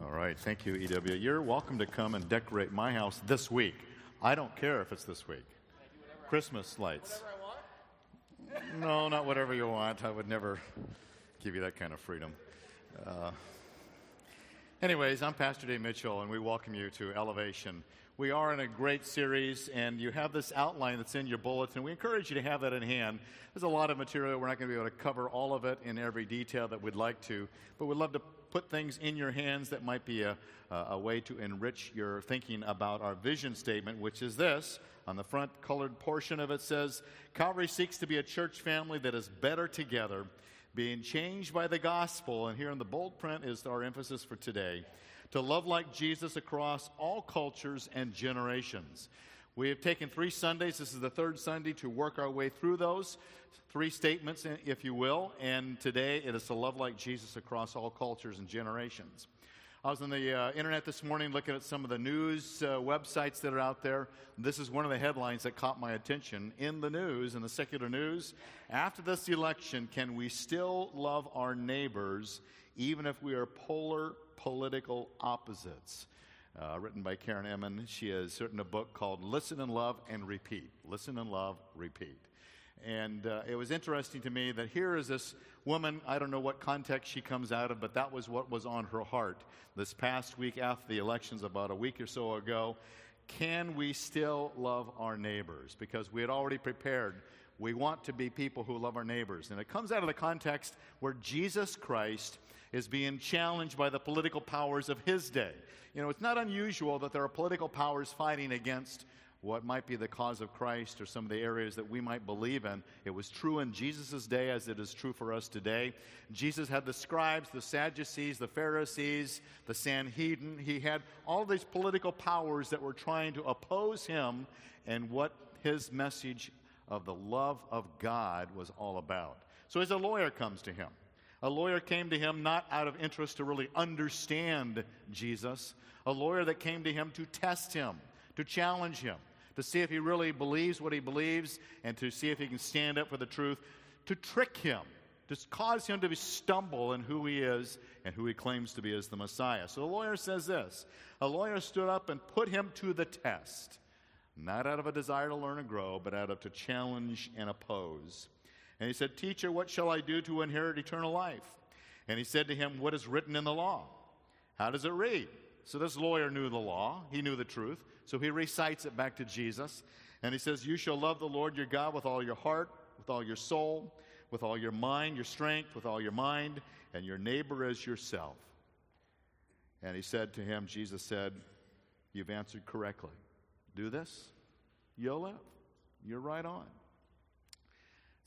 All right, thank you, EW. You're welcome to come and decorate my house this week. I don't care if it's this week. Christmas lights. No, not whatever you want. I would never give you that kind of freedom. Uh, anyways, I'm Pastor Dave Mitchell, and we welcome you to Elevation. We are in a great series, and you have this outline that's in your bulletin. We encourage you to have that in hand. There's a lot of material. We're not going to be able to cover all of it in every detail that we'd like to, but we'd love to put things in your hands that might be a, a way to enrich your thinking about our vision statement, which is this. On the front colored portion of it says, Calvary seeks to be a church family that is better together, being changed by the gospel. And here in the bold print is our emphasis for today to love like Jesus across all cultures and generations. We have taken three Sundays. This is the third Sunday to work our way through those three statements, if you will. And today it is to love like Jesus across all cultures and generations. I was on the uh, internet this morning looking at some of the news uh, websites that are out there. This is one of the headlines that caught my attention in the news, in the secular news. After this election, can we still love our neighbors even if we are polar political opposites? Uh, written by Karen Ehman. She has written a book called Listen and Love and Repeat. Listen and Love, Repeat. And uh, it was interesting to me that here is this woman, I don't know what context she comes out of, but that was what was on her heart this past week after the elections, about a week or so ago. Can we still love our neighbors? Because we had already prepared. We want to be people who love our neighbors. And it comes out of the context where Jesus Christ is being challenged by the political powers of his day. You know, it's not unusual that there are political powers fighting against what might be the cause of Christ or some of the areas that we might believe in. It was true in Jesus' day as it is true for us today. Jesus had the scribes, the Sadducees, the Pharisees, the Sanhedrin. He had all these political powers that were trying to oppose him and what his message of the love of God was all about. So as a lawyer comes to him, a lawyer came to him not out of interest to really understand Jesus, a lawyer that came to him to test him, to challenge him, to see if he really believes what he believes, and to see if he can stand up for the truth, to trick him, to cause him to stumble in who he is and who he claims to be as the Messiah. So the lawyer says this A lawyer stood up and put him to the test, not out of a desire to learn and grow, but out of to challenge and oppose. And he said, Teacher, what shall I do to inherit eternal life? And he said to him, What is written in the law? How does it read? So this lawyer knew the law, he knew the truth. So he recites it back to Jesus. And he says, You shall love the Lord your God with all your heart, with all your soul, with all your mind, your strength, with all your mind, and your neighbor as yourself. And he said to him, Jesus said, You've answered correctly. Do this, you'll live. You're right on.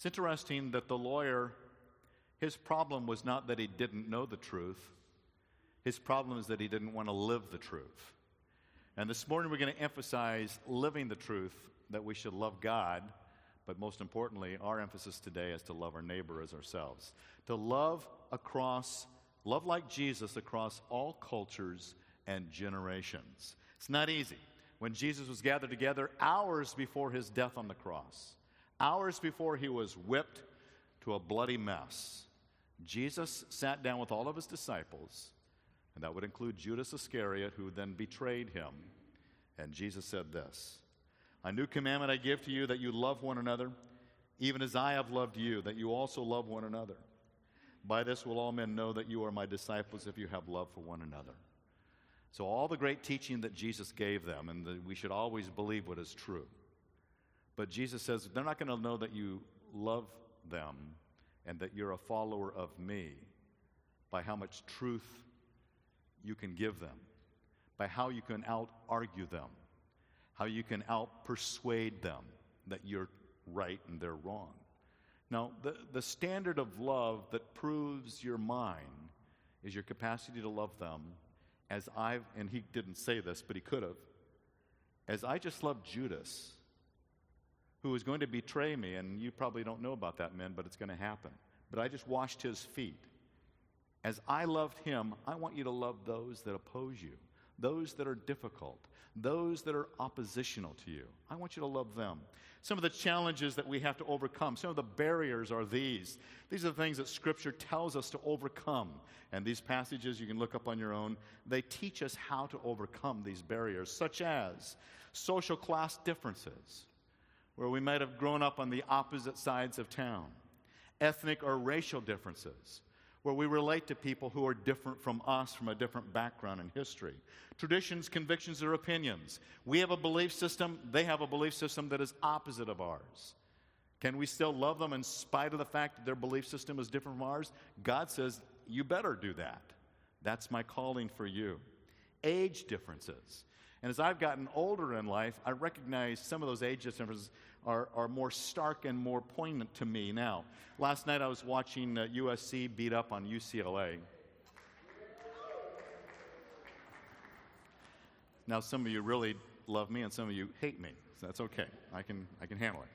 It's interesting that the lawyer, his problem was not that he didn't know the truth, his problem is that he didn't want to live the truth. And this morning we're going to emphasize living the truth that we should love God, but most importantly, our emphasis today is to love our neighbor as ourselves. To love across, love like Jesus across all cultures and generations. It's not easy. When Jesus was gathered together hours before his death on the cross, hours before he was whipped to a bloody mess, Jesus sat down with all of his disciples, and that would include Judas Iscariot, who then betrayed him. And Jesus said this A new commandment I give to you that you love one another, even as I have loved you, that you also love one another. By this will all men know that you are my disciples if you have love for one another. So, all the great teaching that Jesus gave them, and the, we should always believe what is true. But Jesus says they're not going to know that you love them and that you're a follower of me by how much truth you can give them, by how you can out argue them, how you can out persuade them that you're right and they're wrong. Now, the, the standard of love that proves your mind is your capacity to love them as I've, and he didn't say this, but he could have, as I just loved Judas who was going to betray me. And you probably don't know about that, men, but it's going to happen. But I just washed his feet. As I loved him, I want you to love those that oppose you, those that are difficult, those that are oppositional to you. I want you to love them. Some of the challenges that we have to overcome, some of the barriers are these. These are the things that Scripture tells us to overcome. And these passages you can look up on your own, they teach us how to overcome these barriers, such as social class differences, where we might have grown up on the opposite sides of town, ethnic or racial differences where we relate to people who are different from us, from a different background and history. Traditions, convictions, or opinions. We have a belief system, they have a belief system that is opposite of ours. Can we still love them in spite of the fact that their belief system is different from ours? God says, You better do that. That's my calling for you. Age differences. And as I've gotten older in life, I recognize some of those age differences are, are more stark and more poignant to me now. Last night I was watching uh, USC beat up on UCLA. Now, some of you really love me and some of you hate me, so that's okay. I can, I can handle it.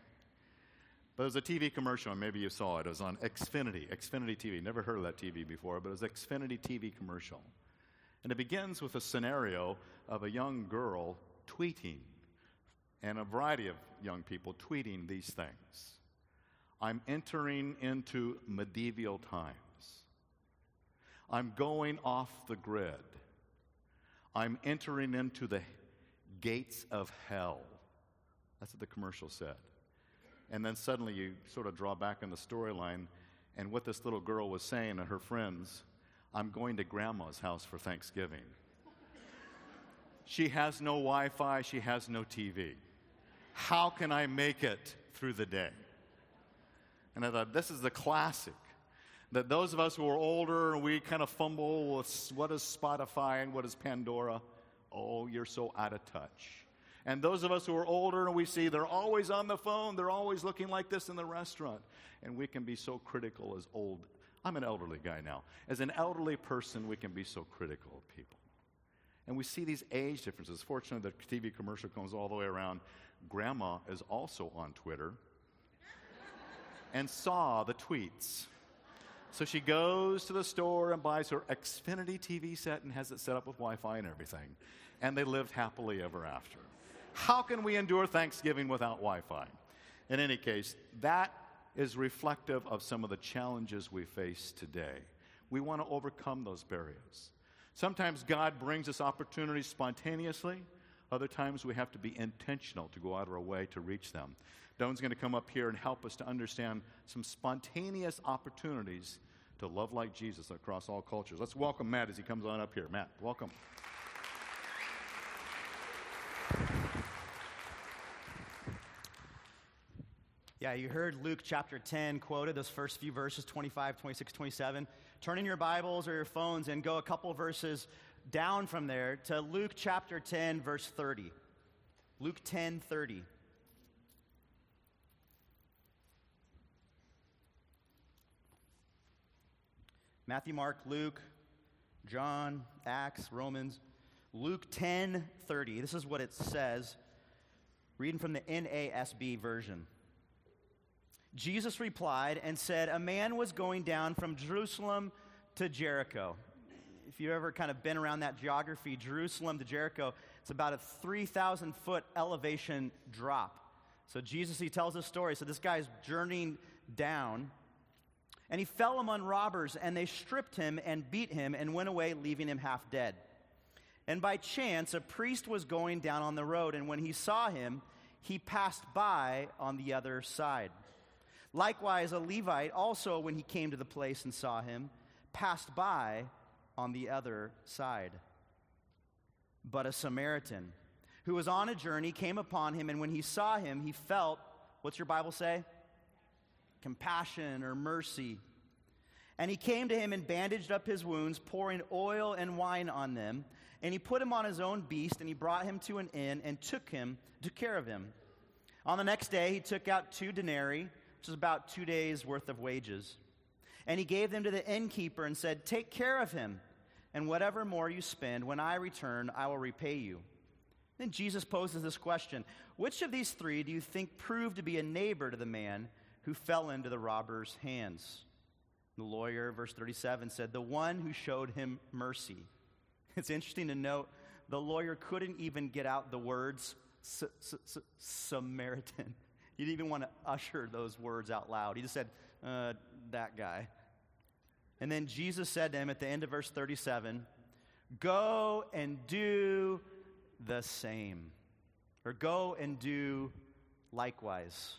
But it was a TV commercial, and maybe you saw it. It was on Xfinity, Xfinity TV. Never heard of that TV before, but it was Xfinity TV commercial. And it begins with a scenario of a young girl tweeting and a variety of young people tweeting these things. I'm entering into medieval times. I'm going off the grid. I'm entering into the gates of hell. That's what the commercial said. And then suddenly you sort of draw back on the storyline, and what this little girl was saying to her friends I'm going to grandma's house for Thanksgiving. she has no Wi Fi, she has no TV. How can I make it through the day? And I thought, this is the classic. That those of us who are older we kind of fumble with what is Spotify and what is Pandora, oh, you're so out of touch. And those of us who are older and we see they're always on the phone, they're always looking like this in the restaurant. And we can be so critical as old. I'm an elderly guy now. As an elderly person, we can be so critical of people. And we see these age differences. Fortunately, the TV commercial comes all the way around. Grandma is also on Twitter and saw the tweets. So she goes to the store and buys her Xfinity TV set and has it set up with Wi Fi and everything. And they lived happily ever after. How can we endure Thanksgiving without Wi Fi? In any case, that is reflective of some of the challenges we face today. We want to overcome those barriers. Sometimes God brings us opportunities spontaneously. Other times we have to be intentional to go out of our way to reach them. Doan's going to come up here and help us to understand some spontaneous opportunities to love like Jesus across all cultures. Let's welcome Matt as he comes on up here. Matt, welcome. Yeah, you heard Luke chapter 10 quoted, those first few verses 25, 26, 27. Turn in your Bibles or your phones and go a couple verses down from there to Luke chapter 10, verse 30. Luke 10, 30. Matthew, Mark, Luke, John, Acts, Romans. Luke 10, 30. This is what it says. Reading from the NASB version. Jesus replied and said, A man was going down from Jerusalem to Jericho if you've ever kind of been around that geography, Jerusalem to Jericho, it's about a 3,000 foot elevation drop. So Jesus, he tells this story. So this guy's journeying down, and he fell among robbers, and they stripped him and beat him and went away, leaving him half dead. And by chance, a priest was going down on the road, and when he saw him, he passed by on the other side. Likewise, a Levite also, when he came to the place and saw him, passed by on the other side. But a Samaritan who was on a journey came upon him, and when he saw him, he felt, what's your Bible say? Compassion or mercy. And he came to him and bandaged up his wounds, pouring oil and wine on them. And he put him on his own beast, and he brought him to an inn and took him, took care of him. On the next day, he took out two denarii, which is about two days' worth of wages. And he gave them to the innkeeper and said, Take care of him, and whatever more you spend, when I return, I will repay you. Then Jesus poses this question Which of these three do you think proved to be a neighbor to the man who fell into the robber's hands? The lawyer, verse 37, said, The one who showed him mercy. It's interesting to note the lawyer couldn't even get out the words Samaritan. He didn't even want to usher those words out loud. He just said, uh, that guy. And then Jesus said to him at the end of verse 37, Go and do the same. Or go and do likewise.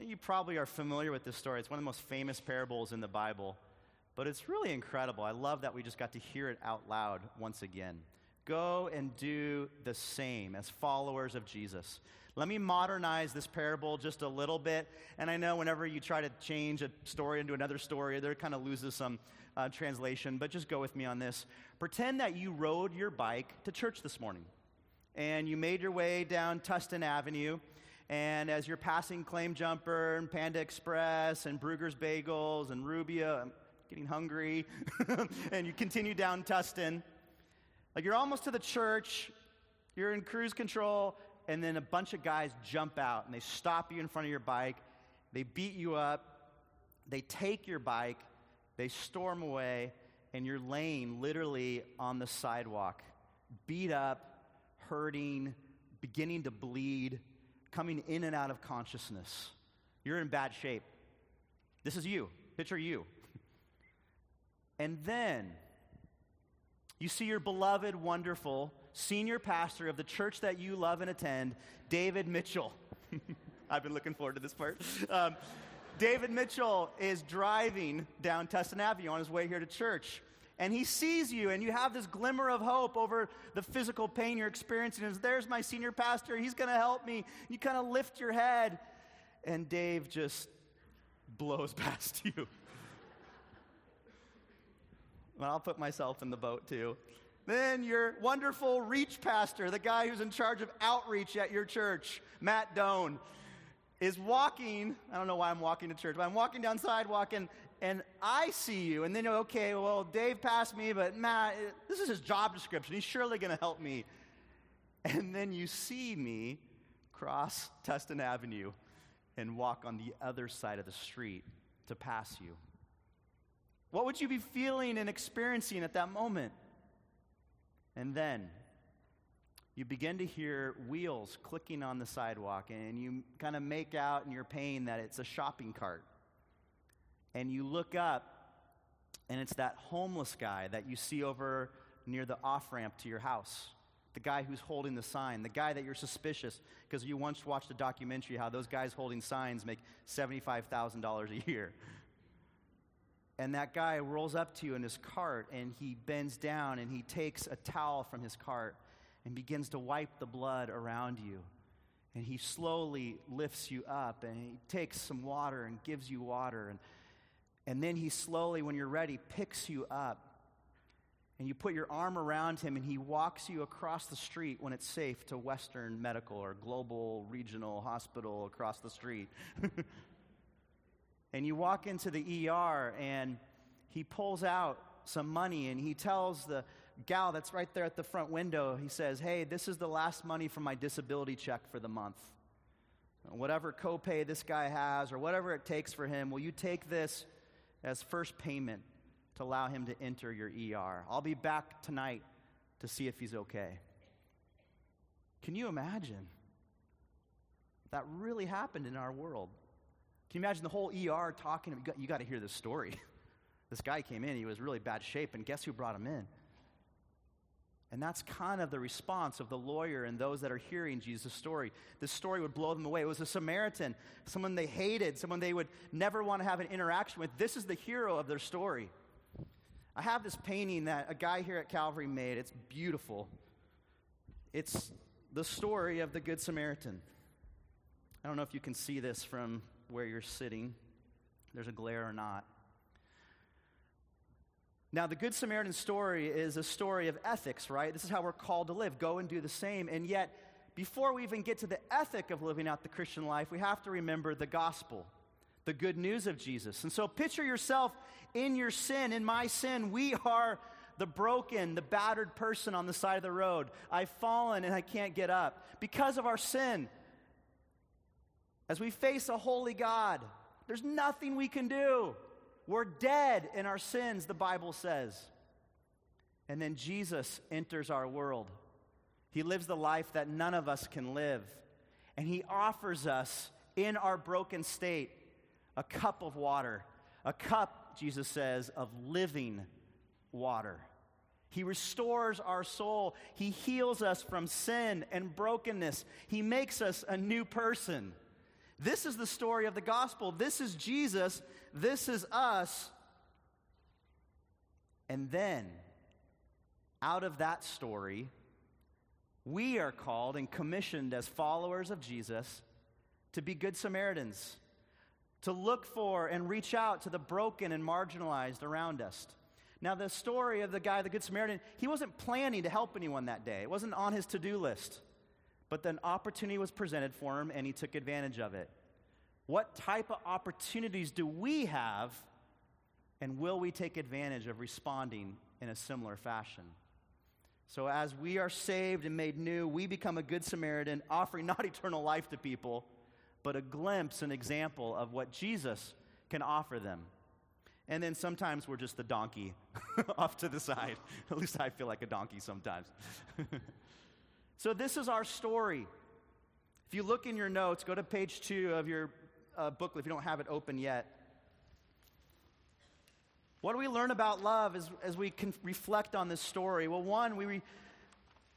You probably are familiar with this story. It's one of the most famous parables in the Bible, but it's really incredible. I love that we just got to hear it out loud once again. Go and do the same as followers of Jesus. Let me modernize this parable just a little bit. And I know whenever you try to change a story into another story, there kind of loses some uh, translation, but just go with me on this. Pretend that you rode your bike to church this morning and you made your way down Tustin Avenue. And as you're passing Claim Jumper and Panda Express and Bruegger's Bagels and Rubia, I'm getting hungry, and you continue down Tustin, like you're almost to the church, you're in cruise control, and then a bunch of guys jump out and they stop you in front of your bike, they beat you up, they take your bike, they storm away, and you're laying literally on the sidewalk, beat up, hurting, beginning to bleed, coming in and out of consciousness. You're in bad shape. This is you. Picture you. And then you see your beloved, wonderful senior pastor of the church that you love and attend, David Mitchell. I've been looking forward to this part. Um, David Mitchell is driving down Tustin Avenue on his way here to church and he sees you and you have this glimmer of hope over the physical pain you're experiencing and there's my senior pastor he's going to help me you kind of lift your head and dave just blows past you well i'll put myself in the boat too then your wonderful reach pastor the guy who's in charge of outreach at your church matt doan is walking i don't know why i'm walking to church but i'm walking down sidewalk and and I see you, and then okay, well, Dave passed me, but Matt, this is his job description. He's surely going to help me. And then you see me cross Tustin Avenue and walk on the other side of the street to pass you. What would you be feeling and experiencing at that moment? And then you begin to hear wheels clicking on the sidewalk, and you kind of make out in your pain that it's a shopping cart and you look up, and it's that homeless guy that you see over near the off ramp to your house. The guy who's holding the sign, the guy that you're suspicious, because you once watched a documentary how those guys holding signs make $75,000 a year. And that guy rolls up to you in his cart and he bends down and he takes a towel from his cart and begins to wipe the blood around you. And he slowly lifts you up and he takes some water and gives you water. And and then he slowly, when you're ready, picks you up. And you put your arm around him, and he walks you across the street when it's safe to Western Medical or Global Regional Hospital across the street. and you walk into the ER, and he pulls out some money, and he tells the gal that's right there at the front window, he says, Hey, this is the last money from my disability check for the month. Whatever copay this guy has, or whatever it takes for him, will you take this? as first payment to allow him to enter your ER. I'll be back tonight to see if he's okay. Can you imagine? That really happened in our world. Can you imagine the whole ER talking? You got, you got to hear this story. this guy came in, he was really bad shape, and guess who brought him in? And that's kind of the response of the lawyer and those that are hearing Jesus' story. This story would blow them away. It was a Samaritan, someone they hated, someone they would never want to have an interaction with. This is the hero of their story. I have this painting that a guy here at Calvary made. It's beautiful. It's the story of the Good Samaritan. I don't know if you can see this from where you're sitting, there's a glare or not. Now, the Good Samaritan story is a story of ethics, right? This is how we're called to live go and do the same. And yet, before we even get to the ethic of living out the Christian life, we have to remember the gospel, the good news of Jesus. And so, picture yourself in your sin, in my sin. We are the broken, the battered person on the side of the road. I've fallen and I can't get up because of our sin. As we face a holy God, there's nothing we can do. We're dead in our sins, the Bible says. And then Jesus enters our world. He lives the life that none of us can live. And he offers us, in our broken state, a cup of water. A cup, Jesus says, of living water. He restores our soul. He heals us from sin and brokenness. He makes us a new person. This is the story of the gospel. This is Jesus. This is us. And then, out of that story, we are called and commissioned as followers of Jesus to be good Samaritans, to look for and reach out to the broken and marginalized around us. Now, the story of the guy, the Good Samaritan, he wasn't planning to help anyone that day. It wasn't on his to do list. But then opportunity was presented for him and he took advantage of it. What type of opportunities do we have, and will we take advantage of responding in a similar fashion? So, as we are saved and made new, we become a good Samaritan, offering not eternal life to people, but a glimpse, an example of what Jesus can offer them. And then sometimes we're just the donkey off to the side. At least I feel like a donkey sometimes. So, this is our story. If you look in your notes, go to page two of your uh, booklet if you don't have it open yet. What do we learn about love as, as we can reflect on this story? Well, one, we, re,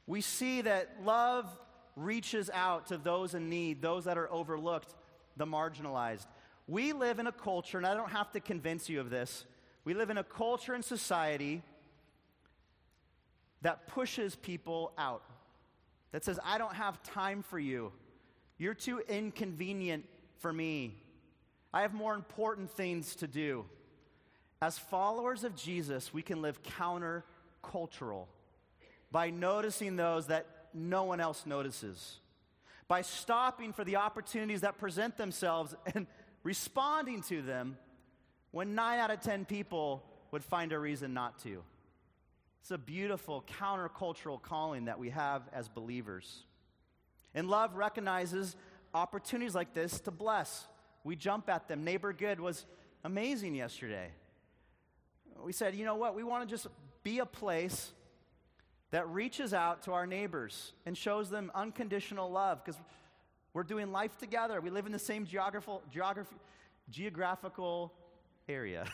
we see that love reaches out to those in need, those that are overlooked, the marginalized. We live in a culture, and I don't have to convince you of this, we live in a culture and society that pushes people out, that says, I don't have time for you. You're too inconvenient for me. I have more important things to do. As followers of Jesus, we can live countercultural by noticing those that no one else notices, by stopping for the opportunities that present themselves and responding to them when nine out of ten people would find a reason not to. It's a beautiful countercultural calling that we have as believers. And love recognizes opportunities like this to bless. We jump at them. Neighbor Good was amazing yesterday we said, you know what? We want to just be a place that reaches out to our neighbors and shows them unconditional love because we're doing life together. We live in the same geographical, geography, geographical area.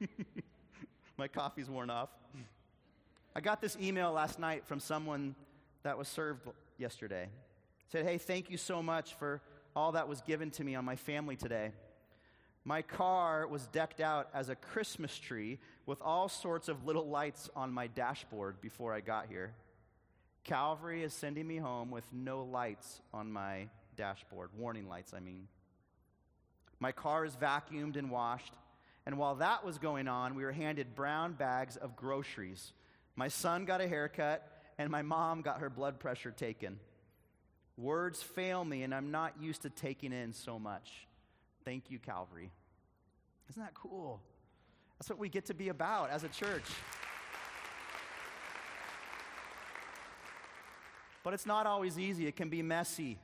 My coffee's worn off. I got this email last night from someone that was served yesterday. It said, Hey, thank you so much for all that was given to me on my family today. My car was decked out as a Christmas tree with all sorts of little lights on my dashboard before I got here. Calvary is sending me home with no lights on my dashboard, warning lights, I mean. My car is vacuumed and washed, and while that was going on, we were handed brown bags of groceries. My son got a haircut, and my mom got her blood pressure taken. Words fail me, and I'm not used to taking in so much. Thank you, Calvary. Isn't that cool? That's what we get to be about as a church. But it's not always easy. It can be messy,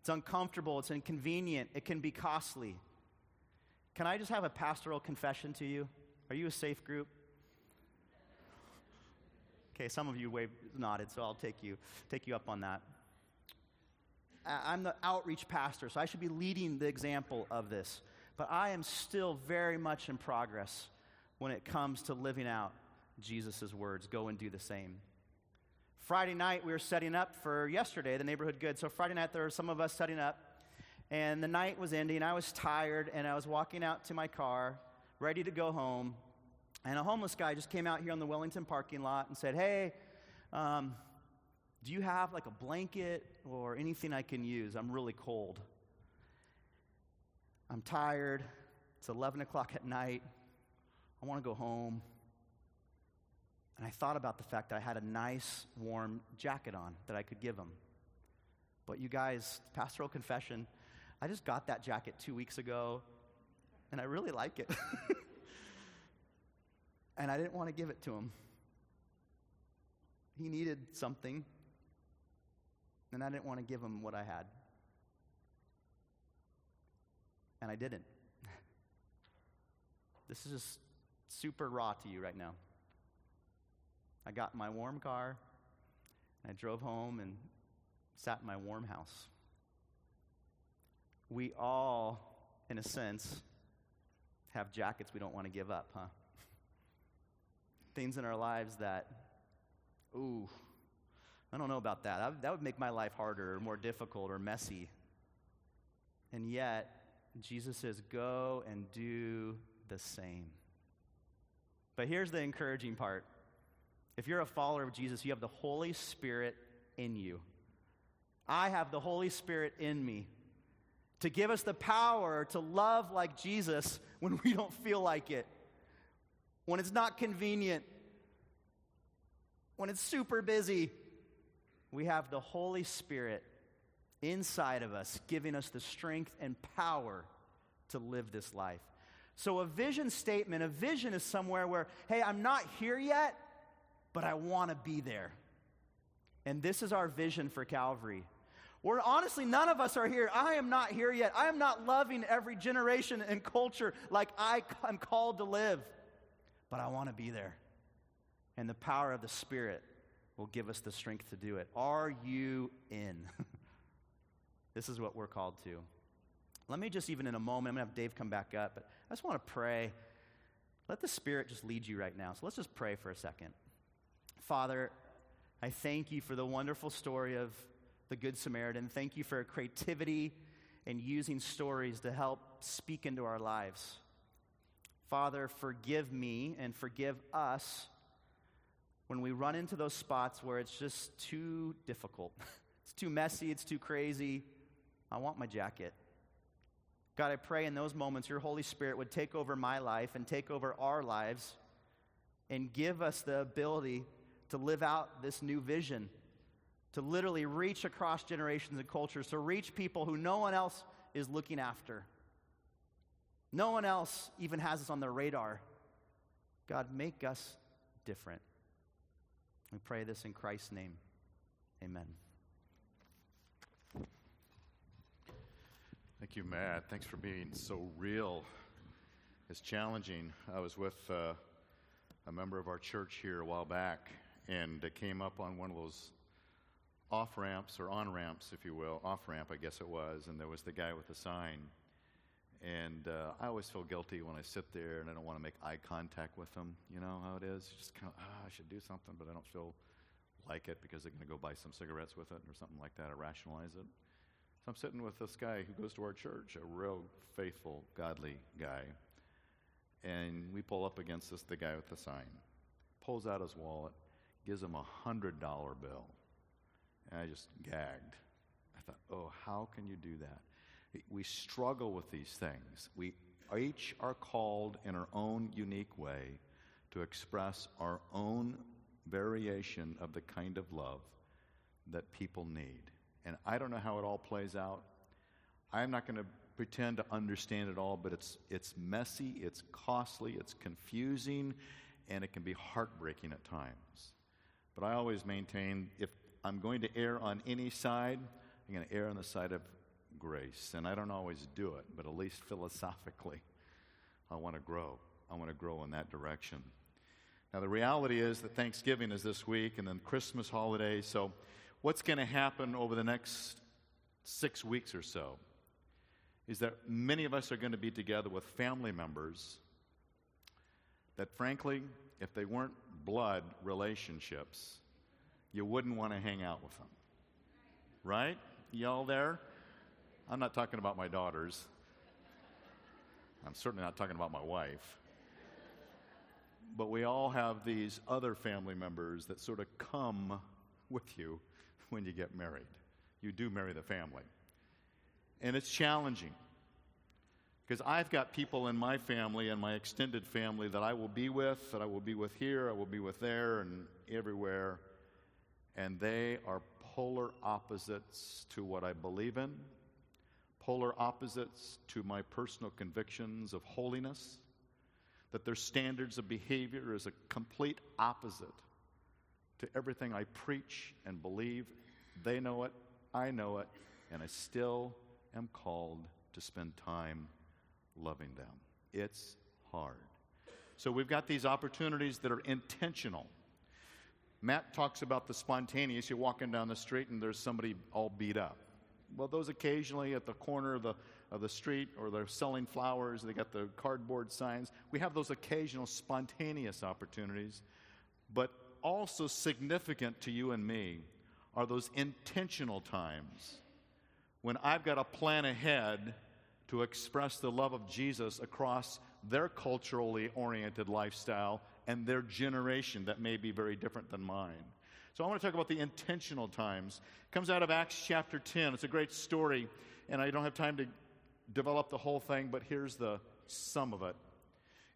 it's uncomfortable, it's inconvenient, it can be costly. Can I just have a pastoral confession to you? Are you a safe group? Okay, some of you waved, nodded, so I'll take you, take you up on that. I'm the outreach pastor, so I should be leading the example of this. But I am still very much in progress when it comes to living out Jesus' words. Go and do the same. Friday night, we were setting up for yesterday, the neighborhood good. So Friday night, there were some of us setting up, and the night was ending. I was tired, and I was walking out to my car, ready to go home. And a homeless guy just came out here on the Wellington parking lot and said, Hey, um, do you have like a blanket or anything I can use? I'm really cold. I'm tired. It's 11 o'clock at night. I want to go home. And I thought about the fact that I had a nice, warm jacket on that I could give him. But you guys, pastoral confession, I just got that jacket two weeks ago, and I really like it. and I didn't want to give it to him. He needed something, and I didn't want to give him what I had. And I didn't. this is just super raw to you right now. I got in my warm car, and I drove home and sat in my warm house. We all, in a sense, have jackets we don't want to give up, huh? Things in our lives that, ooh, I don't know about that. that. Would make my life harder or more difficult or messy. And yet, Jesus says, go and do the same. But here's the encouraging part if you're a follower of Jesus, you have the Holy Spirit in you. I have the Holy Spirit in me to give us the power to love like Jesus when we don't feel like it, when it's not convenient, when it's super busy. We have the Holy Spirit inside of us, giving us the strength and power to live this life. So, a vision statement, a vision is somewhere where, hey, I'm not here yet, but I want to be there. And this is our vision for Calvary. Where honestly, none of us are here. I am not here yet. I am not loving every generation and culture like I am called to live. But I want to be there. And the power of the Spirit will give us the strength to do it. Are you in? this is what we're called to. Let me just, even in a moment, I'm going to have Dave come back up, but I just want to pray. Let the Spirit just lead you right now. So let's just pray for a second. Father, I thank you for the wonderful story of the Good Samaritan. Thank you for creativity and using stories to help speak into our lives. Father, forgive me and forgive us when we run into those spots where it's just too difficult. it's too messy, it's too crazy. I want my jacket. God, I pray in those moments your Holy Spirit would take over my life and take over our lives and give us the ability to live out this new vision, to literally reach across generations and cultures, to reach people who no one else is looking after. No one else even has us on their radar. God, make us different. We pray this in Christ's name. Amen. Thank you, Matt. Thanks for being so real. It's challenging. I was with uh, a member of our church here a while back, and came up on one of those off ramps or on ramps, if you will, off ramp, I guess it was, and there was the guy with the sign. And uh, I always feel guilty when I sit there and I don't want to make eye contact with them. You know how it is? just kind of, ah, I should do something, but I don't feel like it because they're going to go buy some cigarettes with it or something like that or rationalize it. So I'm sitting with this guy who goes to our church, a real faithful, godly guy. And we pull up against this, the guy with the sign. Pulls out his wallet, gives him a $100 bill. And I just gagged. I thought, oh, how can you do that? We struggle with these things. We each are called in our own unique way to express our own variation of the kind of love that people need. And I don't know how it all plays out. I'm not going to pretend to understand it all, but it's, it's messy, it's costly, it's confusing, and it can be heartbreaking at times. But I always maintain if I'm going to err on any side, I'm going to err on the side of grace. And I don't always do it, but at least philosophically, I want to grow. I want to grow in that direction. Now, the reality is that Thanksgiving is this week and then Christmas holiday, so what's going to happen over the next six weeks or so is that many of us are going to be together with family members that, frankly, if they weren't blood relationships, you wouldn't want to hang out with them. Right? Y'all there? I'm not talking about my daughters. I'm certainly not talking about my wife. But we all have these other family members that sort of come with you when you get married. You do marry the family. And it's challenging because I've got people in my family and my extended family that I will be with, that I will be with here, I will be with there, and everywhere. And they are polar opposites to what I believe in, polar opposites to my personal convictions of holiness, that their standards of behavior is a complete opposite to everything I preach and believe. They know it, I know it, and I still am called to spend time loving them. It's hard. So we've got these opportunities that are intentional Matt talks about the spontaneous. You're walking down the street and there's somebody all beat up. Well, those occasionally at the corner of the, of the street or they're selling flowers, they got the cardboard signs. We have those occasional spontaneous opportunities. But also significant to you and me are those intentional times when I've got a plan ahead to express the love of Jesus across their culturally oriented lifestyle and their generation that may be very different than mine. So I want to talk about the intentional times. It comes out of Acts chapter 10. It's a great story, and I don't have time to develop the whole thing, but here's the sum of it.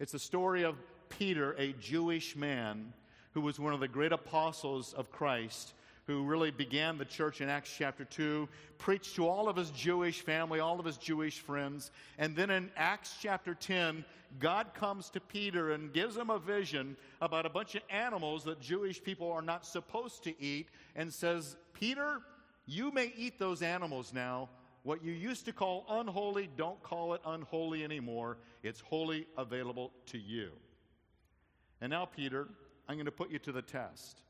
It's the story of Peter, a Jewish man who was one of the great apostles of Christ, who really began the church in Acts chapter 2, preached to all of his Jewish family, all of his Jewish friends. And then in Acts chapter 10, God comes to Peter and gives him a vision about a bunch of animals that Jewish people are not supposed to eat and says, Peter, you may eat those animals now. What you used to call unholy, don't call it unholy anymore. It's wholly available to you. And now, Peter, I'm going to put you to the test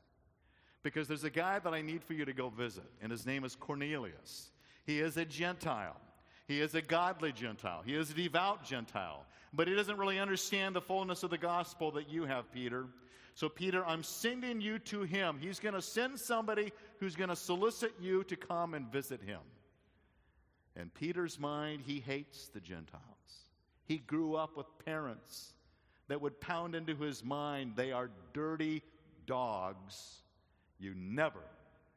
because there's a guy that I need for you to go visit, and his name is Cornelius. He is a Gentile. He is a godly Gentile. He is a devout Gentile. But he doesn't really understand the fullness of the gospel that you have, Peter. So, Peter, I'm sending you to him. He's going to send somebody who's going to solicit you to come and visit him. In Peter's mind, he hates the Gentiles. He grew up with parents that would pound into his mind they are dirty dogs you never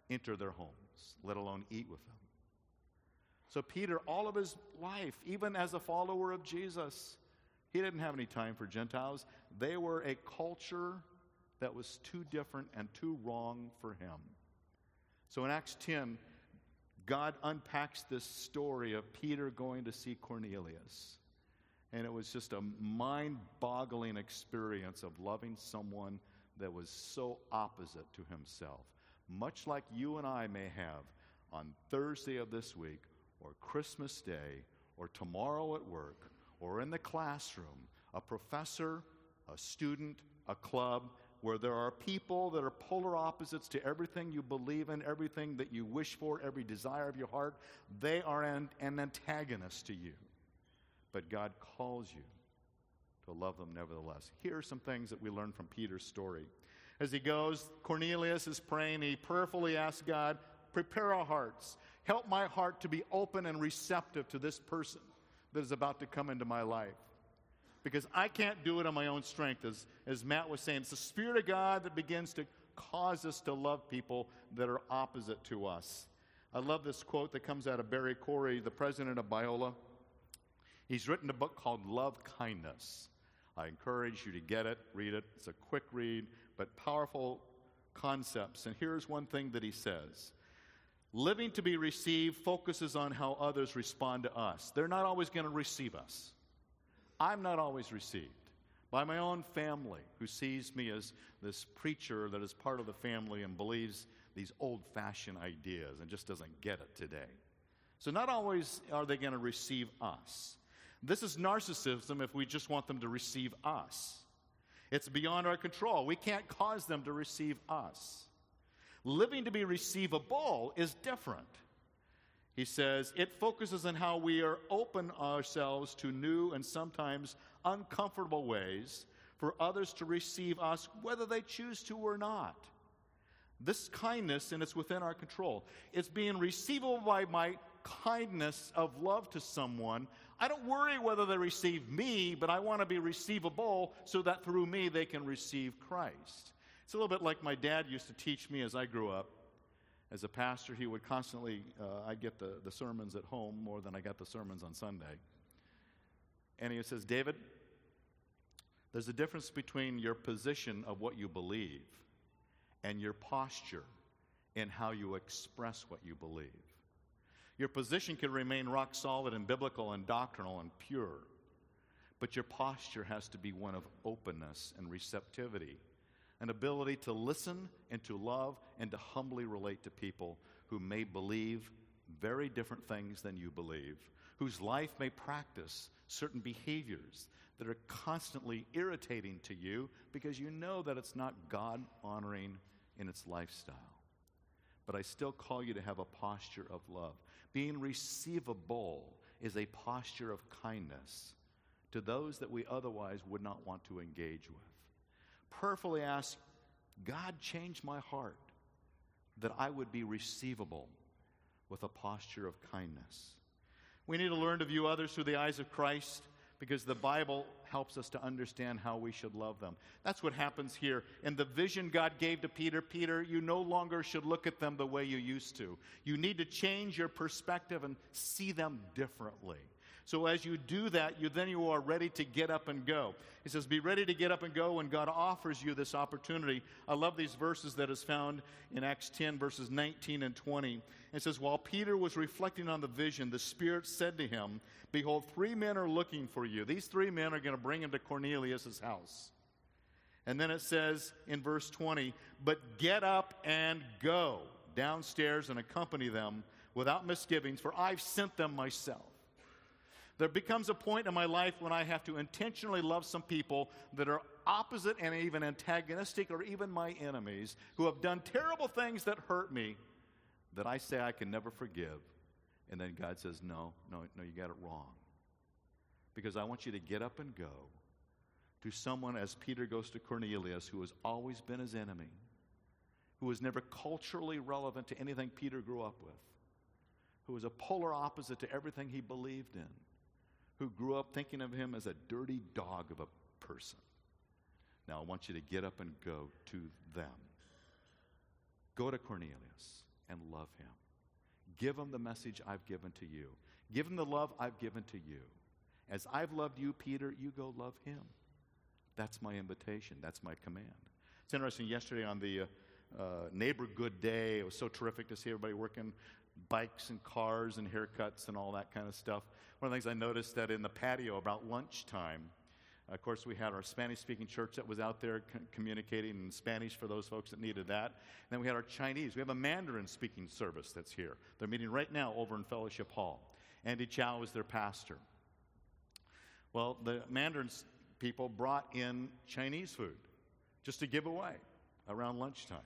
enter their homes, let alone eat with them. So, Peter, all of his life, even as a follower of Jesus, he didn't have any time for Gentiles. They were a culture that was too different and too wrong for him. So, in Acts 10, God unpacks this story of Peter going to see Cornelius. And it was just a mind boggling experience of loving someone that was so opposite to himself, much like you and I may have on Thursday of this week, or Christmas Day, or tomorrow at work, or in the classroom, a professor, a student, a club, where there are people that are polar opposites to everything you believe in, everything that you wish for, every desire of your heart, they are an, an antagonist to you. But God calls you to love them nevertheless. Here are some things that we learn from Peter's story. As he goes, Cornelius is praying. He prayerfully asks God, Prepare our hearts. Help my heart to be open and receptive to this person that is about to come into my life. Because I can't do it on my own strength. As, as Matt was saying, it's the Spirit of God that begins to cause us to love people that are opposite to us. I love this quote that comes out of Barry Corey, the president of Biola. He's written a book called Love Kindness. I encourage you to get it, read it. It's a quick read, but powerful concepts. And here's one thing that he says Living to be received focuses on how others respond to us. They're not always going to receive us. I'm not always received by my own family, who sees me as this preacher that is part of the family and believes these old fashioned ideas and just doesn't get it today. So, not always are they going to receive us. This is narcissism if we just want them to receive us. It's beyond our control. We can't cause them to receive us. Living to be receivable is different. He says it focuses on how we are open ourselves to new and sometimes uncomfortable ways for others to receive us, whether they choose to or not. This kindness, and it's within our control, it's being receivable by my kindness of love to someone. I don't worry whether they receive me, but I want to be receivable so that through me they can receive Christ. It's a little bit like my dad used to teach me as I grew up. As a pastor, he would constantly, uh, I get the, the sermons at home more than I got the sermons on Sunday. And he says, David, there's a difference between your position of what you believe and your posture in how you express what you believe. Your position can remain rock solid and biblical and doctrinal and pure, but your posture has to be one of openness and receptivity an ability to listen and to love and to humbly relate to people who may believe very different things than you believe, whose life may practice certain behaviors that are constantly irritating to you because you know that it's not God honoring in its lifestyle. But I still call you to have a posture of love. Being receivable is a posture of kindness to those that we otherwise would not want to engage with. Prayerfully ask, God, change my heart that I would be receivable with a posture of kindness. We need to learn to view others through the eyes of Christ because the Bible helps us to understand how we should love them. That's what happens here. In the vision God gave to Peter, Peter, you no longer should look at them the way you used to. You need to change your perspective and see them differently. So as you do that, you then you are ready to get up and go. He says, "Be ready to get up and go when God offers you this opportunity." I love these verses that is found in Acts 10 verses 19 and 20. It says, "While Peter was reflecting on the vision, the Spirit said to him, "Behold, three men are looking for you. These three men are going to bring him to Cornelius' house." And then it says in verse 20, "But get up and go downstairs and accompany them without misgivings, for I've sent them myself." There becomes a point in my life when I have to intentionally love some people that are opposite and even antagonistic or even my enemies who have done terrible things that hurt me that I say I can never forgive. And then God says, No, no, no, you got it wrong. Because I want you to get up and go to someone as Peter goes to Cornelius, who has always been his enemy, who was never culturally relevant to anything Peter grew up with, who was a polar opposite to everything he believed in who grew up thinking of him as a dirty dog of a person. Now, I want you to get up and go to them. Go to Cornelius and love him. Give him the message I've given to you. Give him the love I've given to you. As I've loved you, Peter, you go love him. That's my invitation. That's my command. It's interesting. Yesterday on the uh, uh, Neighbor Good Day, it was so terrific to see everybody working bikes and cars and haircuts and all that kind of stuff. One of the things I noticed that in the patio about lunchtime, of course, we had our Spanish speaking church that was out there communicating in Spanish for those folks that needed that. And then we had our Chinese. We have a Mandarin speaking service that's here. They're meeting right now over in Fellowship Hall. Andy Chow is their pastor. Well, the Mandarin people brought in Chinese food just to give away around lunchtime.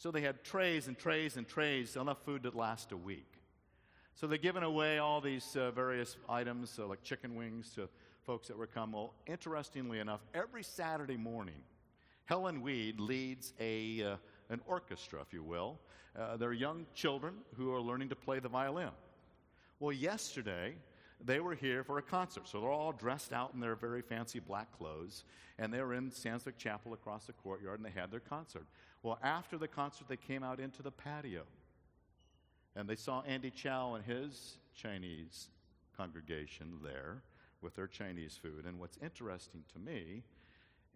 So they had trays and trays and trays, enough food to last a week. So they're giving away all these uh, various items, uh, like chicken wings, to folks that were coming. Well, interestingly enough, every Saturday morning, Helen Weed leads a, uh, an orchestra, if you will. Uh, they're young children who are learning to play the violin. Well, yesterday, they were here for a concert. So they're all dressed out in their very fancy black clothes, and they were in Sandswick Chapel across the courtyard, and they had their concert. Well, after the concert, they came out into the patio, and they saw Andy Chow and his Chinese congregation there with their Chinese food. And what's interesting to me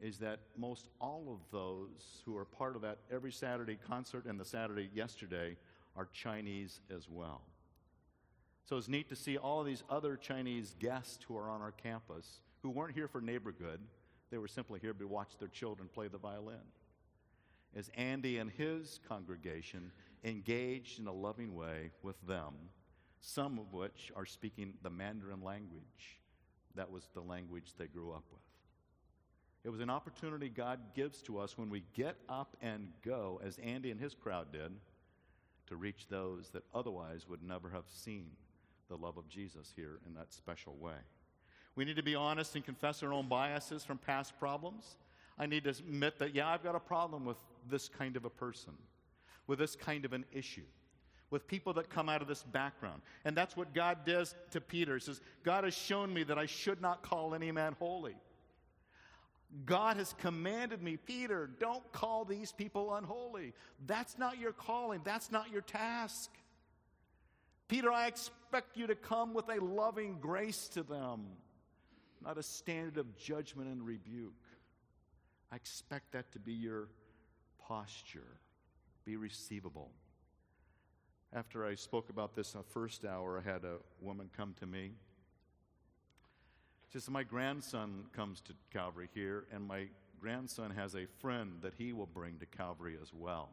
is that most all of those who are part of that every Saturday concert and the Saturday yesterday are Chinese as well. So it's neat to see all of these other Chinese guests who are on our campus who weren't here for neighborhood. They were simply here to watch their children play the violin. As Andy and his congregation engaged in a loving way with them, some of which are speaking the Mandarin language. That was the language they grew up with. It was an opportunity God gives to us when we get up and go, as Andy and his crowd did, to reach those that otherwise would never have seen the love of Jesus here in that special way. We need to be honest and confess our own biases from past problems. I need to admit that, yeah, I've got a problem with this kind of a person, with this kind of an issue, with people that come out of this background. And that's what God does to Peter. He says, God has shown me that I should not call any man holy. God has commanded me, Peter, don't call these people unholy. That's not your calling, that's not your task. Peter, I expect you to come with a loving grace to them, not a standard of judgment and rebuke. I expect that to be your posture. Be receivable. After I spoke about this in the first hour, I had a woman come to me. She said, My grandson comes to Calvary here, and my grandson has a friend that he will bring to Calvary as well.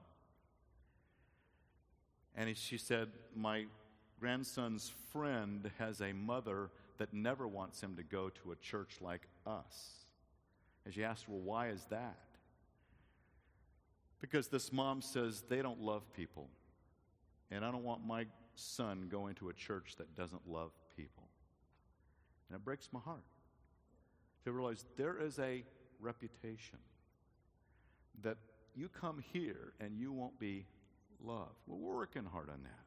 And she said, My grandson's friend has a mother that never wants him to go to a church like us. And she asked, Well, why is that? Because this mom says they don't love people. And I don't want my son going to a church that doesn't love people. And it breaks my heart to realize there is a reputation that you come here and you won't be loved. Well, we're working hard on that.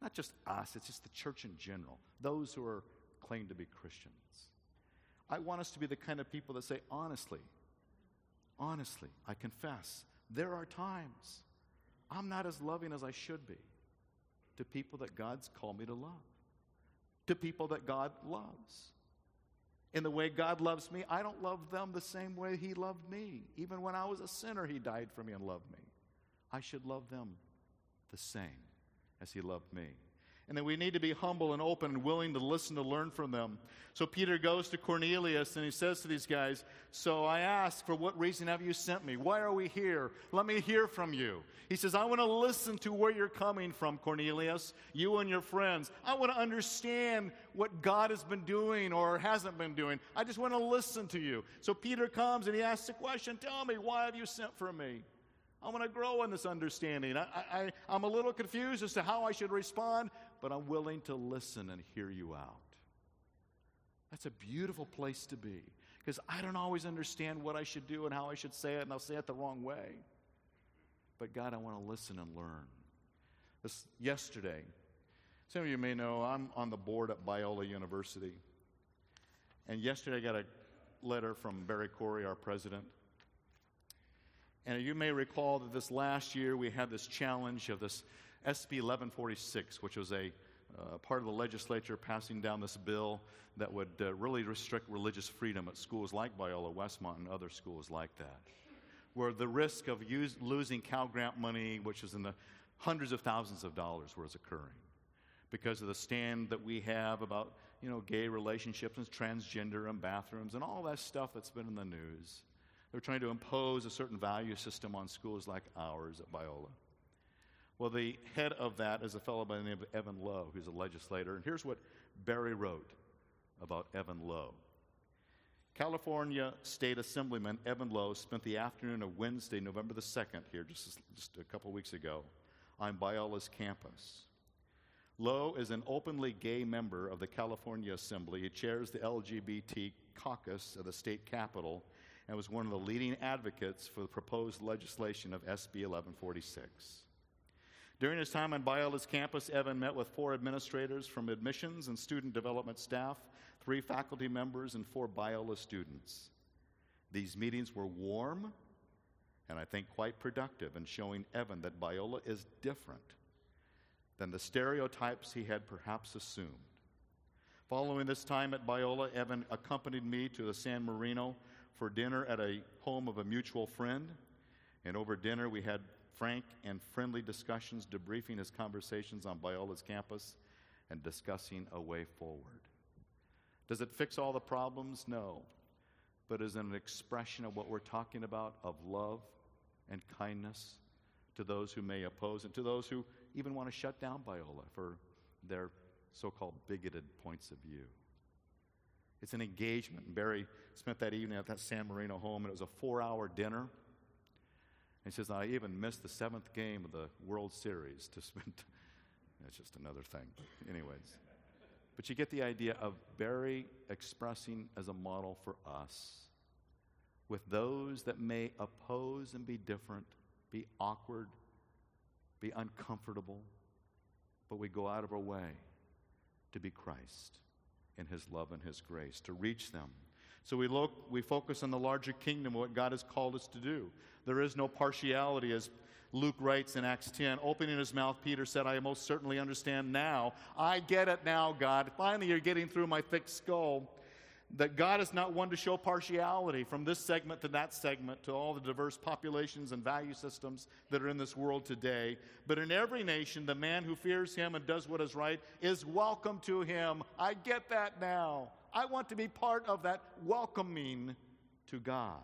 Not just us, it's just the church in general, those who are claim to be Christians. I want us to be the kind of people that say, honestly, honestly, I confess, there are times I'm not as loving as I should be to people that God's called me to love, to people that God loves. In the way God loves me, I don't love them the same way He loved me. Even when I was a sinner, He died for me and loved me. I should love them the same as He loved me and that we need to be humble and open and willing to listen to learn from them. So Peter goes to Cornelius and he says to these guys, So I ask, for what reason have you sent me? Why are we here? Let me hear from you. He says, I want to listen to where you're coming from, Cornelius, you and your friends. I want to understand what God has been doing or hasn't been doing. I just want to listen to you. So Peter comes and he asks the question Tell me, why have you sent for me? I want to grow in this understanding. I, I, I'm a little confused as to how I should respond, but I'm willing to listen and hear you out. That's a beautiful place to be because I don't always understand what I should do and how I should say it, and I'll say it the wrong way. But God, I want to listen and learn. This yesterday, some of you may know I'm on the board at Biola University. And yesterday I got a letter from Barry Corey, our president. And you may recall that this last year we had this challenge of this SB 1146, which was a uh, part of the legislature passing down this bill that would uh, really restrict religious freedom at schools like Biola Westmont and other schools like that, where the risk of use, losing Cal Grant money, which is in the hundreds of thousands of dollars, was occurring because of the stand that we have about you know gay relationships and transgender and bathrooms and all that stuff that's been in the news. They're trying to impose a certain value system on schools like ours at Biola. Well, the head of that is a fellow by the name of Evan Low, who's a legislator. And here's what Barry wrote about Evan Low. California State Assemblyman Evan Low spent the afternoon of Wednesday, November the 2nd, here just, just a couple weeks ago, on Biola's campus. Low is an openly gay member of the California Assembly. He chairs the LGBT caucus of the state capitol and was one of the leading advocates for the proposed legislation of SB 1146. During his time on Biola's campus, Evan met with four administrators from admissions and student development staff, three faculty members, and four Biola students. These meetings were warm and I think quite productive in showing Evan that Biola is different than the stereotypes he had perhaps assumed. Following this time at Biola, Evan accompanied me to the San Marino for dinner at a home of a mutual friend. And over dinner, we had frank and friendly discussions, debriefing his conversations on Biola's campus and discussing a way forward. Does it fix all the problems? No. But is an expression of what we're talking about of love and kindness to those who may oppose and to those who even want to shut down Biola for their so called bigoted points of view? It's an engagement. Barry spent that evening at that San Marino home, and it was a four hour dinner. He says, I even missed the seventh game of the World Series to spend. That's just another thing. Anyways. But you get the idea of Barry expressing as a model for us with those that may oppose and be different, be awkward, be uncomfortable, but we go out of our way to be Christ in His love and His grace, to reach them so we look, we focus on the larger kingdom, what God has called us to do. There is no partiality, as Luke writes in Acts 10. Opening his mouth, Peter said, I most certainly understand now. I get it now, God. Finally, you're getting through my thick skull. That God is not one to show partiality from this segment to that segment to all the diverse populations and value systems that are in this world today. But in every nation, the man who fears him and does what is right is welcome to him. I get that now. I want to be part of that welcoming to God.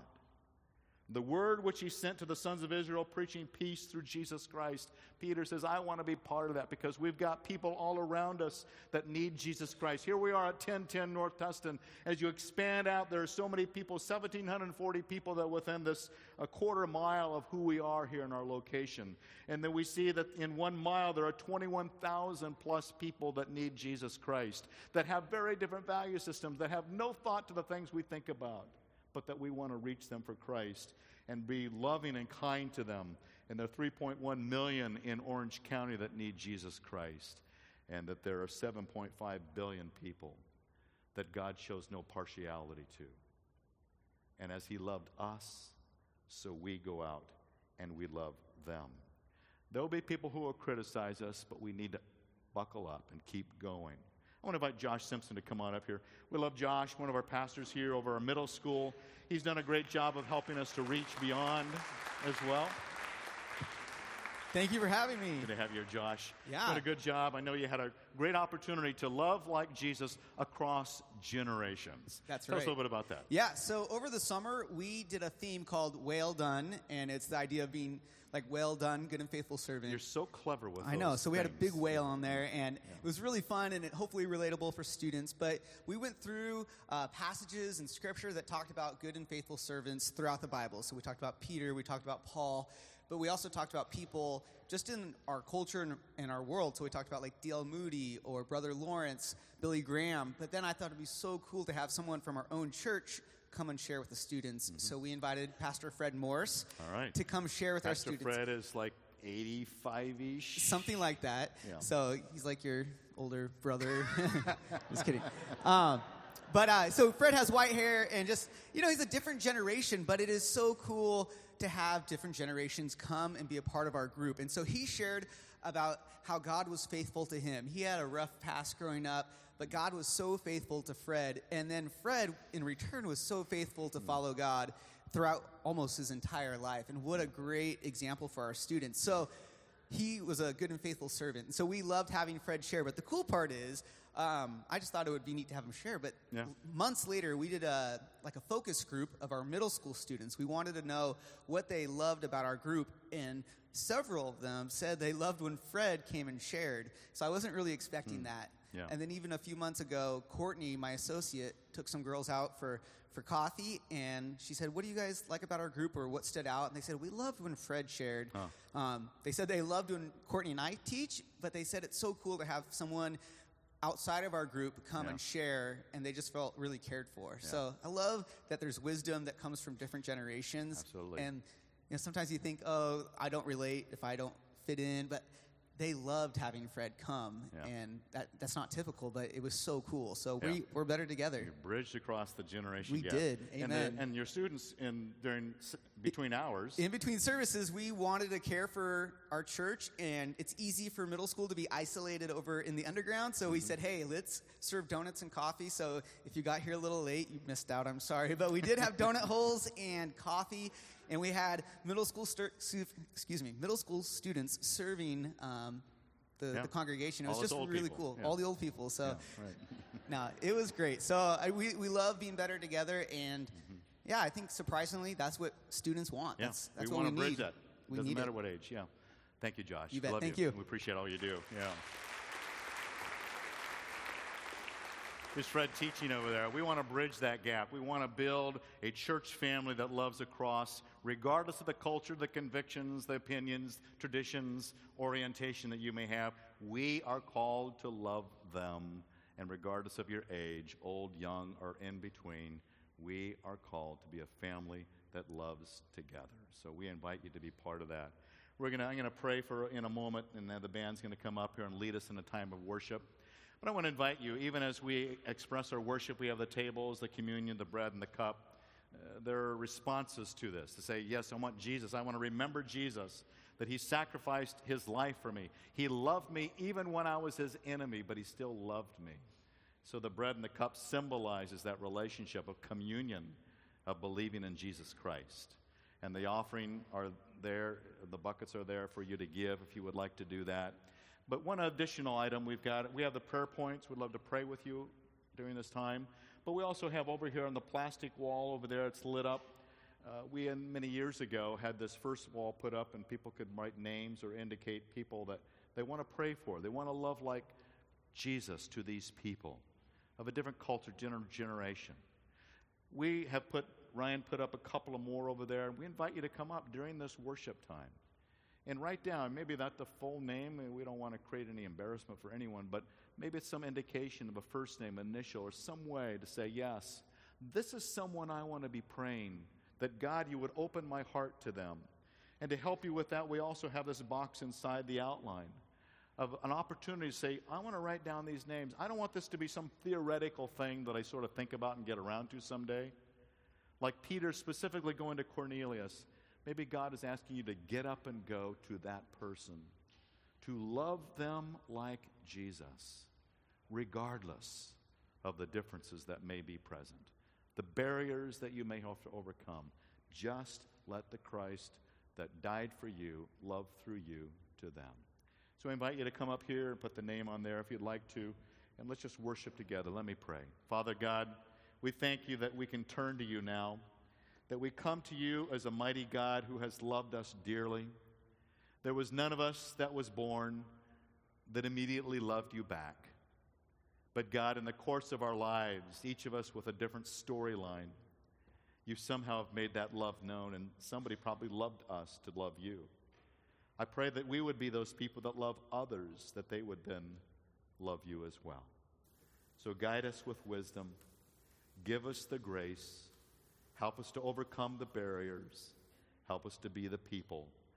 The word which he sent to the sons of Israel, preaching peace through Jesus Christ. Peter says, I want to be part of that because we've got people all around us that need Jesus Christ. Here we are at 1010 North Tustin. As you expand out, there are so many people 1,740 people that within this a quarter mile of who we are here in our location. And then we see that in one mile, there are 21,000 plus people that need Jesus Christ, that have very different value systems, that have no thought to the things we think about but that we want to reach them for Christ and be loving and kind to them. And there are 3.1 million in Orange County that need Jesus Christ, and that there are 7.5 billion people that God shows no partiality to. And as He loved us, so we go out and we love them. There will be people who will criticize us, but we need to buckle up and keep going. I want to invite Josh Simpson to come on up here. We love Josh, one of our pastors here over our middle school. He's done a great job of helping us to reach beyond as well. Thank you for having me. Good to have you, Josh. Yeah. Done a good job. I know you had a great opportunity to love like Jesus across generations. That's right. Tell us a little bit about that. Yeah, so over the summer, we did a theme called Well Done, and it's the idea of being like, well done, good and faithful servant. You're so clever with it. I know. So we had a big whale on there, and it was really fun and it hopefully relatable for students. But we went through uh, passages in Scripture that talked about good and faithful servants throughout the Bible. So we talked about Peter, we talked about Paul, but we also talked about people just in our culture and, and our world. So we talked about like D.L. Moody or Brother Lawrence, Billy Graham. But then I thought it'd be so cool to have someone from our own church come and share with the students. So we invited Pastor Fred Morse Mm-hmm. All right. to come share with our Pastor students. Fred is like 85 ish. Something like that. Yeah. So he's like your older brother. just kidding. Um, but uh, so Fred has white hair and just, you know, he's a different generation, but it is so cool to have different generations come and be a part of our group. And so he shared about how God was faithful to him. He had a rough past growing up, but God was so faithful to Fred. And then Fred, in return, was so faithful to hmm. follow God throughout almost his entire life. And what a great example for our students. So he was a good and faithful servant. And so we loved having Fred share. But the cool part is, um, I just thought it would be neat to have him share. But Yeah. months later, we did a like a focus group of our middle school students. We wanted to know what they loved about our group, and several of them said they loved when Fred came and shared. So I wasn't really expecting that. Yeah. And then even a few months ago, Courtney, my associate, took some girls out for for coffee, and she said, "What do you guys like about our group, or what stood out?" And they said, "We loved when Fred shared." Um, they said they loved when Courtney and I teach, but they said it's so cool to have someone outside of our group come Yeah. and share, and they just felt really cared for. So I love that there's wisdom that comes from different generations. Absolutely. And you know, sometimes you think, "Oh, I don't relate if I don't fit in," but they loved having Fred come, Yeah. and that, that's not typical, but it was so cool. So Yeah. we, we're better together. You bridged across the generation We gap. did. And, the- Amen. and your students in during between hours. In between services, we wanted to care for our church, and it's easy for middle school to be isolated over in the underground. So Mm-hmm. we said, hey, let's serve donuts and coffee. So if you got here a little late, you missed out. I'm sorry. But we did have donut holes and coffee, and we had middle school, su- excuse me, middle school students serving um, the, Yeah. the congregation. It All was those just really people. cool. Yeah. All the old people. So Yeah, right. no, it was great. So I, we, we love being better together, and yeah, I think surprisingly, that's what students want. Mm-hmm. Yeah, That's, that's we what want we to need. bridge that. We Doesn't matter it. what age. Yeah. Thank you, Josh. You bet. Love Thank you. We appreciate all you do. Yeah. Is Fred teaching over there? We want to bridge that gap. We want to build a church family that loves across, regardless of the culture, the convictions, the opinions, traditions, orientation that you may have. We are called to love them, and regardless of your age, old, young, or in between, we are called to be a family that loves together. So we invite you to be part of that. We're gonna, I'm going to pray for in a moment, and then the band's going to come up here and lead us in a time of worship. But I want to invite you, even as we express our worship, we have the tables, the communion, the bread, and the cup. There are responses to this to say, Yes, I want Jesus. I want to remember Jesus, that He sacrificed His life for me. He loved me even when I was His enemy, but He still loved me. So the bread and the cup symbolizes that relationship of communion, of believing in Jesus Christ. And the offering are there, the buckets are there for you to give if you would like to do that. But one additional item we've got, we have the prayer points. We'd love to pray with you during this time. But we also have over here on the plastic wall over there, it's lit up. Uh, we, many years ago, had this first wall put up, and people could write names or indicate people that they want to pray for. They want to love like Jesus to these people of a different culture, gener- generation. We have put, Ryan put up a couple of more over there, and we invite you to come up during this worship time and write down, maybe not the full name, we don't want to create any embarrassment for anyone, but maybe it's some indication of a first name, initial, or some way to say, yes, this is someone I want to be praying that God, you would open my heart to them. And to help you with that, we also have this box inside the outline of an opportunity to say, I want to write down these names. I don't want this to be some theoretical thing that I sort of think about and get around to someday. Like Peter specifically going to Cornelius, maybe God is asking you to get up and go to that person, to love them like Jesus, regardless of the differences that may be present the barriers that you may have to overcome. Just let the Christ that died for you love through you to them. So I invite you to come up here and put the name on there if you'd like to, and let's just worship together. Let me pray. Father God, we thank you that we can turn to you now, that we come to you as a mighty God who has loved us dearly. There was none of us that was born that immediately loved you back. But God, in the course of our lives, each of us with a different storyline, you somehow have made that love known, and somebody probably loved us to love you. I pray that we would be those people that love others, that they would then love you as well. So guide us with wisdom, give us the grace, help us to overcome the barriers, help us to be the people